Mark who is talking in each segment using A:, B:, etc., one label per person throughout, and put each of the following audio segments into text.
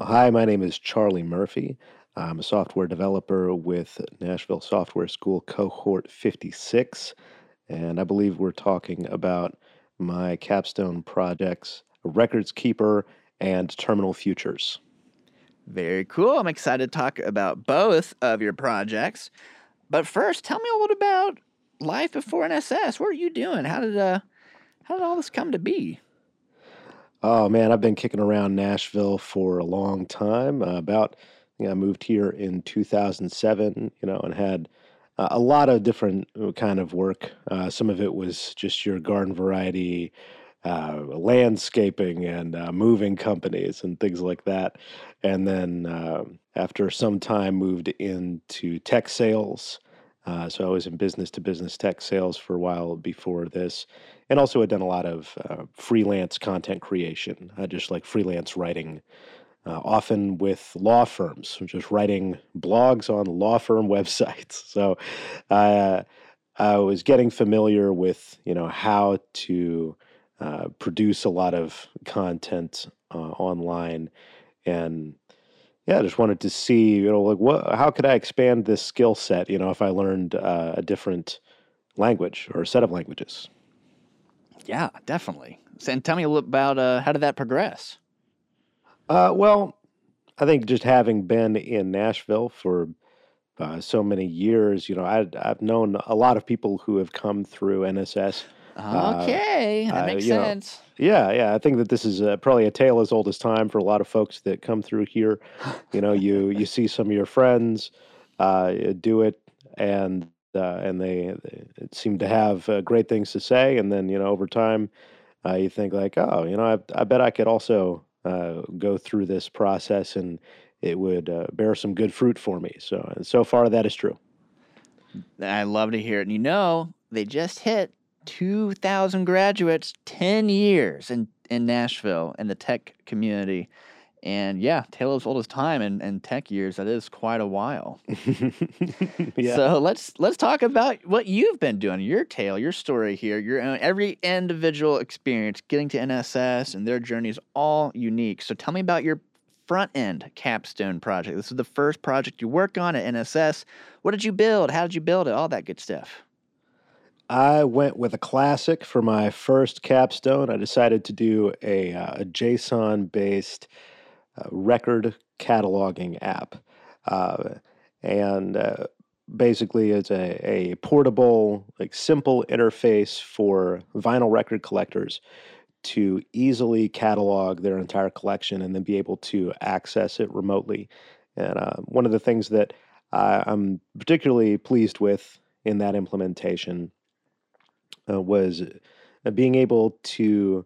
A: Hi, my name is Charlie Murphey. I'm a software developer with Nashville Software School Cohort 56, and I believe we're talking about my capstone projects, Records Keeper and Terminal Futures.
B: Very cool. I'm excited to talk about both of your projects. But first, tell me a little about life before NSS. What are you doing? How did uh, how did all this come to be?
A: Oh man, I've been kicking around Nashville for a long time. Uh, about you know, I moved here in 2007, you know, and had uh, a lot of different uh, kind of work. Uh, some of it was just your garden variety uh, landscaping and uh, moving companies and things like that. And then uh, after some time, moved into tech sales. Uh, so I was in business to business tech sales for a while before this, and also had done a lot of uh, freelance content creation, uh, just like freelance writing. often with law firms, just writing blogs on law firm websites. So, I was getting familiar with you know how to uh, produce a lot of content uh, online, and yeah, I just wanted to see, you know, like what, how could I expand this skill set? You know, if I learned uh, a different language or a set of languages.
B: Yeah, definitely. And tell me a little about uh, how did that progress?
A: Uh, well, I think just having been in Nashville for uh, so many years, you know, I, I've known a lot of people who have come through NSS
B: uh, okay, that makes know, sense.
A: yeah, yeah. I think that this is uh, probably a tale as old as time for a lot of folks that come through here. You know, you you see some of your friends uh, do it, and uh, and they, they seem to have uh, great things to say, and then you know over time, uh, you think like, oh, you know, I, I bet I could also uh, go through this process, and it would uh, bear some good fruit for me. So so far, that is true.
B: I love to hear it. And you know, they just hit 2,000 graduates, 10 years in, in Nashville in the tech community. And yeah, tale as old as time and, and tech years, that is quite a while. yeah. So let's let's talk about what you've been doing, your tale, your story here, your own every individual experience getting to NSS and their journey is all unique. So tell me about your front end capstone project. This is the first project you work on at NSS. What did you build? How did you build it? All that good stuff.
A: I went with a classic for my first capstone. I decided to do a, uh, a JSON based uh, record cataloging app. Uh, and uh, basically, it's a, a portable, like simple interface for vinyl record collectors to easily catalog their entire collection and then be able to access it remotely. And uh, one of the things that I'm particularly pleased with in that implementation uh, was uh, being able to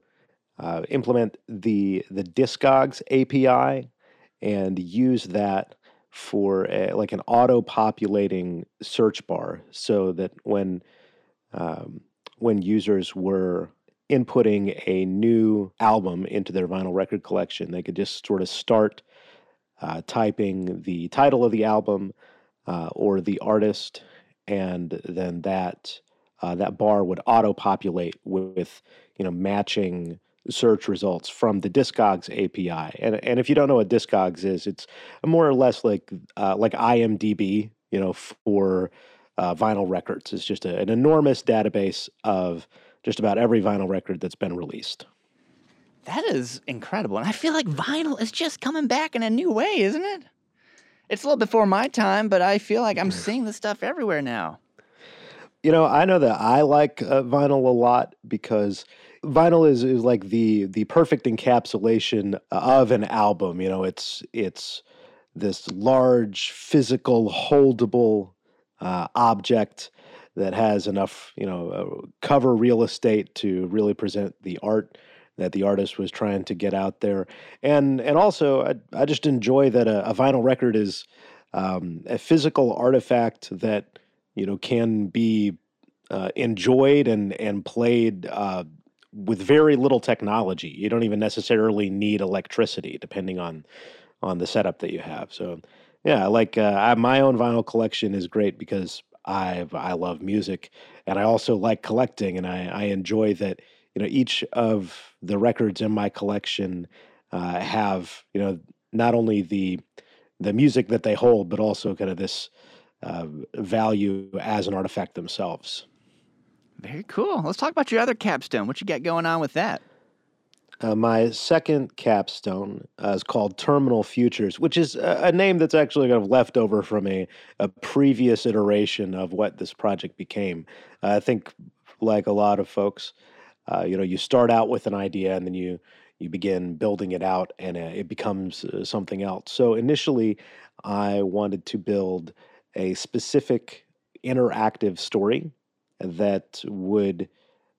A: uh, implement the the Discogs API and use that for a, like an auto populating search bar, so that when um, when users were inputting a new album into their vinyl record collection, they could just sort of start uh, typing the title of the album uh, or the artist, and then that uh, that bar would auto populate with you know matching search results from the Discogs API. And and if you don't know what Discogs is, it's more or less like uh, like IMDb, you know, for uh, vinyl records. It's just a, an enormous database of just about every vinyl record that's been released.
B: That is incredible, and I feel like vinyl is just coming back in a new way, isn't it? It's a little before my time, but I feel like I'm seeing this stuff everywhere now.
A: You know, I know that I like uh, vinyl a lot because vinyl is, is like the the perfect encapsulation of an album. You know, it's it's this large, physical, holdable uh, object that has enough, you know, uh, cover real estate to really present the art that the artist was trying to get out there. And and also, I, I just enjoy that a, a vinyl record is um, a physical artifact that you know can be uh, enjoyed and and played uh, with very little technology. You don't even necessarily need electricity, depending on on the setup that you have. So, yeah, like uh, I, my own vinyl collection is great because I I love music and I also like collecting, and I I enjoy that you know each of the records in my collection uh, have you know not only the the music that they hold, but also kind of this uh, value as an artifact themselves.
B: Very cool. Let's talk about your other capstone. What you got going on with that?
A: Uh, my second capstone uh, is called Terminal Futures, which is a, a, name that's actually kind of left over from a, a previous iteration of what this project became. Uh, I think, like a lot of folks, uh, you know, you start out with an idea and then you you begin building it out, and uh, it becomes uh, something else. So initially, I wanted to build a specific interactive story that would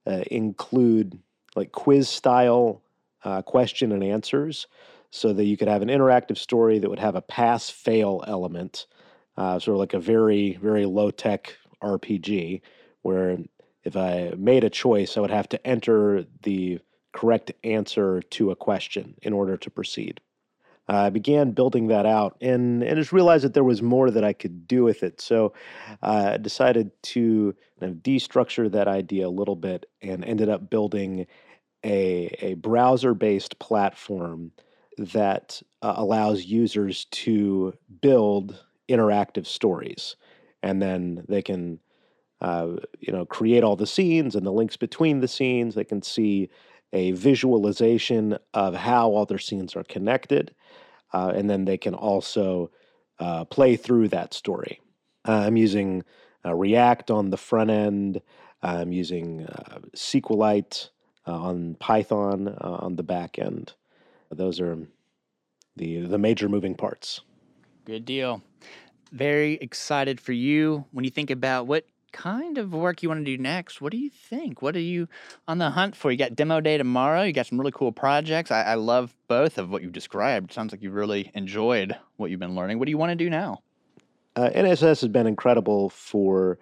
A: include like quiz style uh, question and answers so that you could have an interactive story that would have a pass fail element, uh, sort of like a very, very low tech RPG, where if I made a choice, I would have to enter the correct answer to a question in order to proceed. I began building that out and, and just realized that there was more that I could do with it. So uh, I decided to kind of destructure that idea a little bit and ended up building a, a browser based platform that uh, allows users to build interactive stories. And then they can, uh, you know, create all the scenes and the links between the scenes. They can see a visualization of how all their scenes are connected. Uh, and then they can also uh, play through that story. Uh, I'm using uh, React on the front end. I'm using SQLite uh, on Python on the back end. Those are the the major moving parts.
B: Good deal. Very excited for you. When you think about what kind of work you want to do next, what do you think? What are you on the hunt for? You got demo day tomorrow. You got some really cool projects. I, I love both of what you've described. Sounds like you really enjoyed what you've been learning. What do you want to do now?
A: Uh, NSS has been incredible for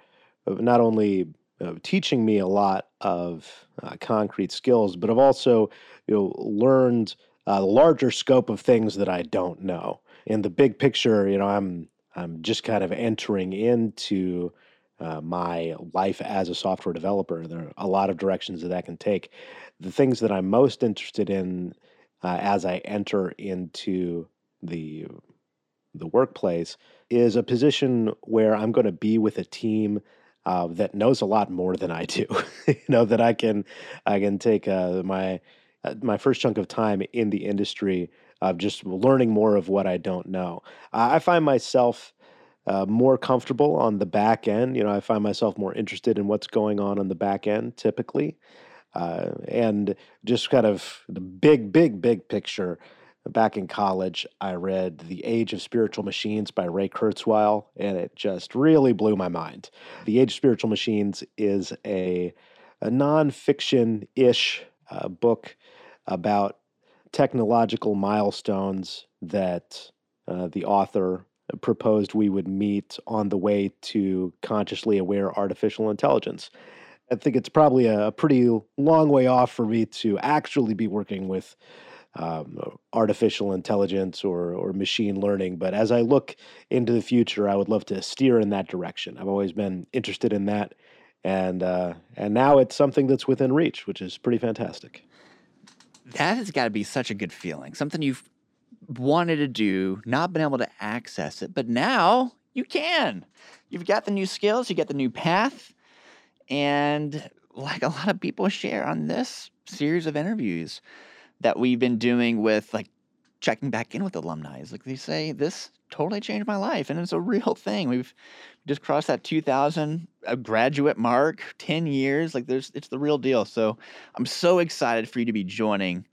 A: uh, not only uh, teaching me a lot of uh, concrete skills, but I've also you know learned uh, larger scope of things that I don't know. In the big picture, you know, I'm I'm just kind of entering into uh, my life as a software developer. There are a lot of directions that that can take. The things that I'm most interested in uh, as I enter into the the workplace is a position where I'm going to be with a team uh, that knows a lot more than I do. you know that I can I can take uh, my uh, my first chunk of time in the industry of just learning more of what I don't know. I find myself uh, more comfortable on the back end. You know, I find myself more interested in what's going on on the back end typically, uh, and just kind of the big, big, big picture back in college, I read The Age of Spiritual Machines by Ray Kurzweil, and it just really blew my mind. The Age of Spiritual Machines is a, a nonfiction ish uh, book about technological milestones that uh, the author proposed we would meet on the way to consciously aware artificial intelligence. I think it's probably a pretty long way off for me to actually be working with um, artificial intelligence or or machine learning. But as I look into the future, I would love to steer in that direction. I've always been interested in that, and uh, and now it's something that's within reach, which is pretty fantastic.
B: That has got to be such a good feeling. Something you've wanted to do, not been able to access it, but now you can. You've got the new skills, you get the new path, and like a lot of people share on this series of interviews, that we've been doing with like checking back in with alumni. Like they say this totally changed my life and it's a real thing. We've just crossed that 2000 graduate mark 10 years like there's it's the real deal. So i'm so excited for you to be joining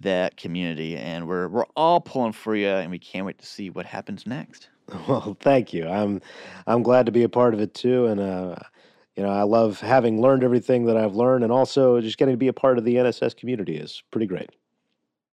B: that community and we're we're all pulling for you and we can't wait to see what happens next
A: well thank you i'm i'm glad to be a part of it too and uh you know, I love having learned everything that I've learned, and also just getting to be a part of the NSS community is pretty great.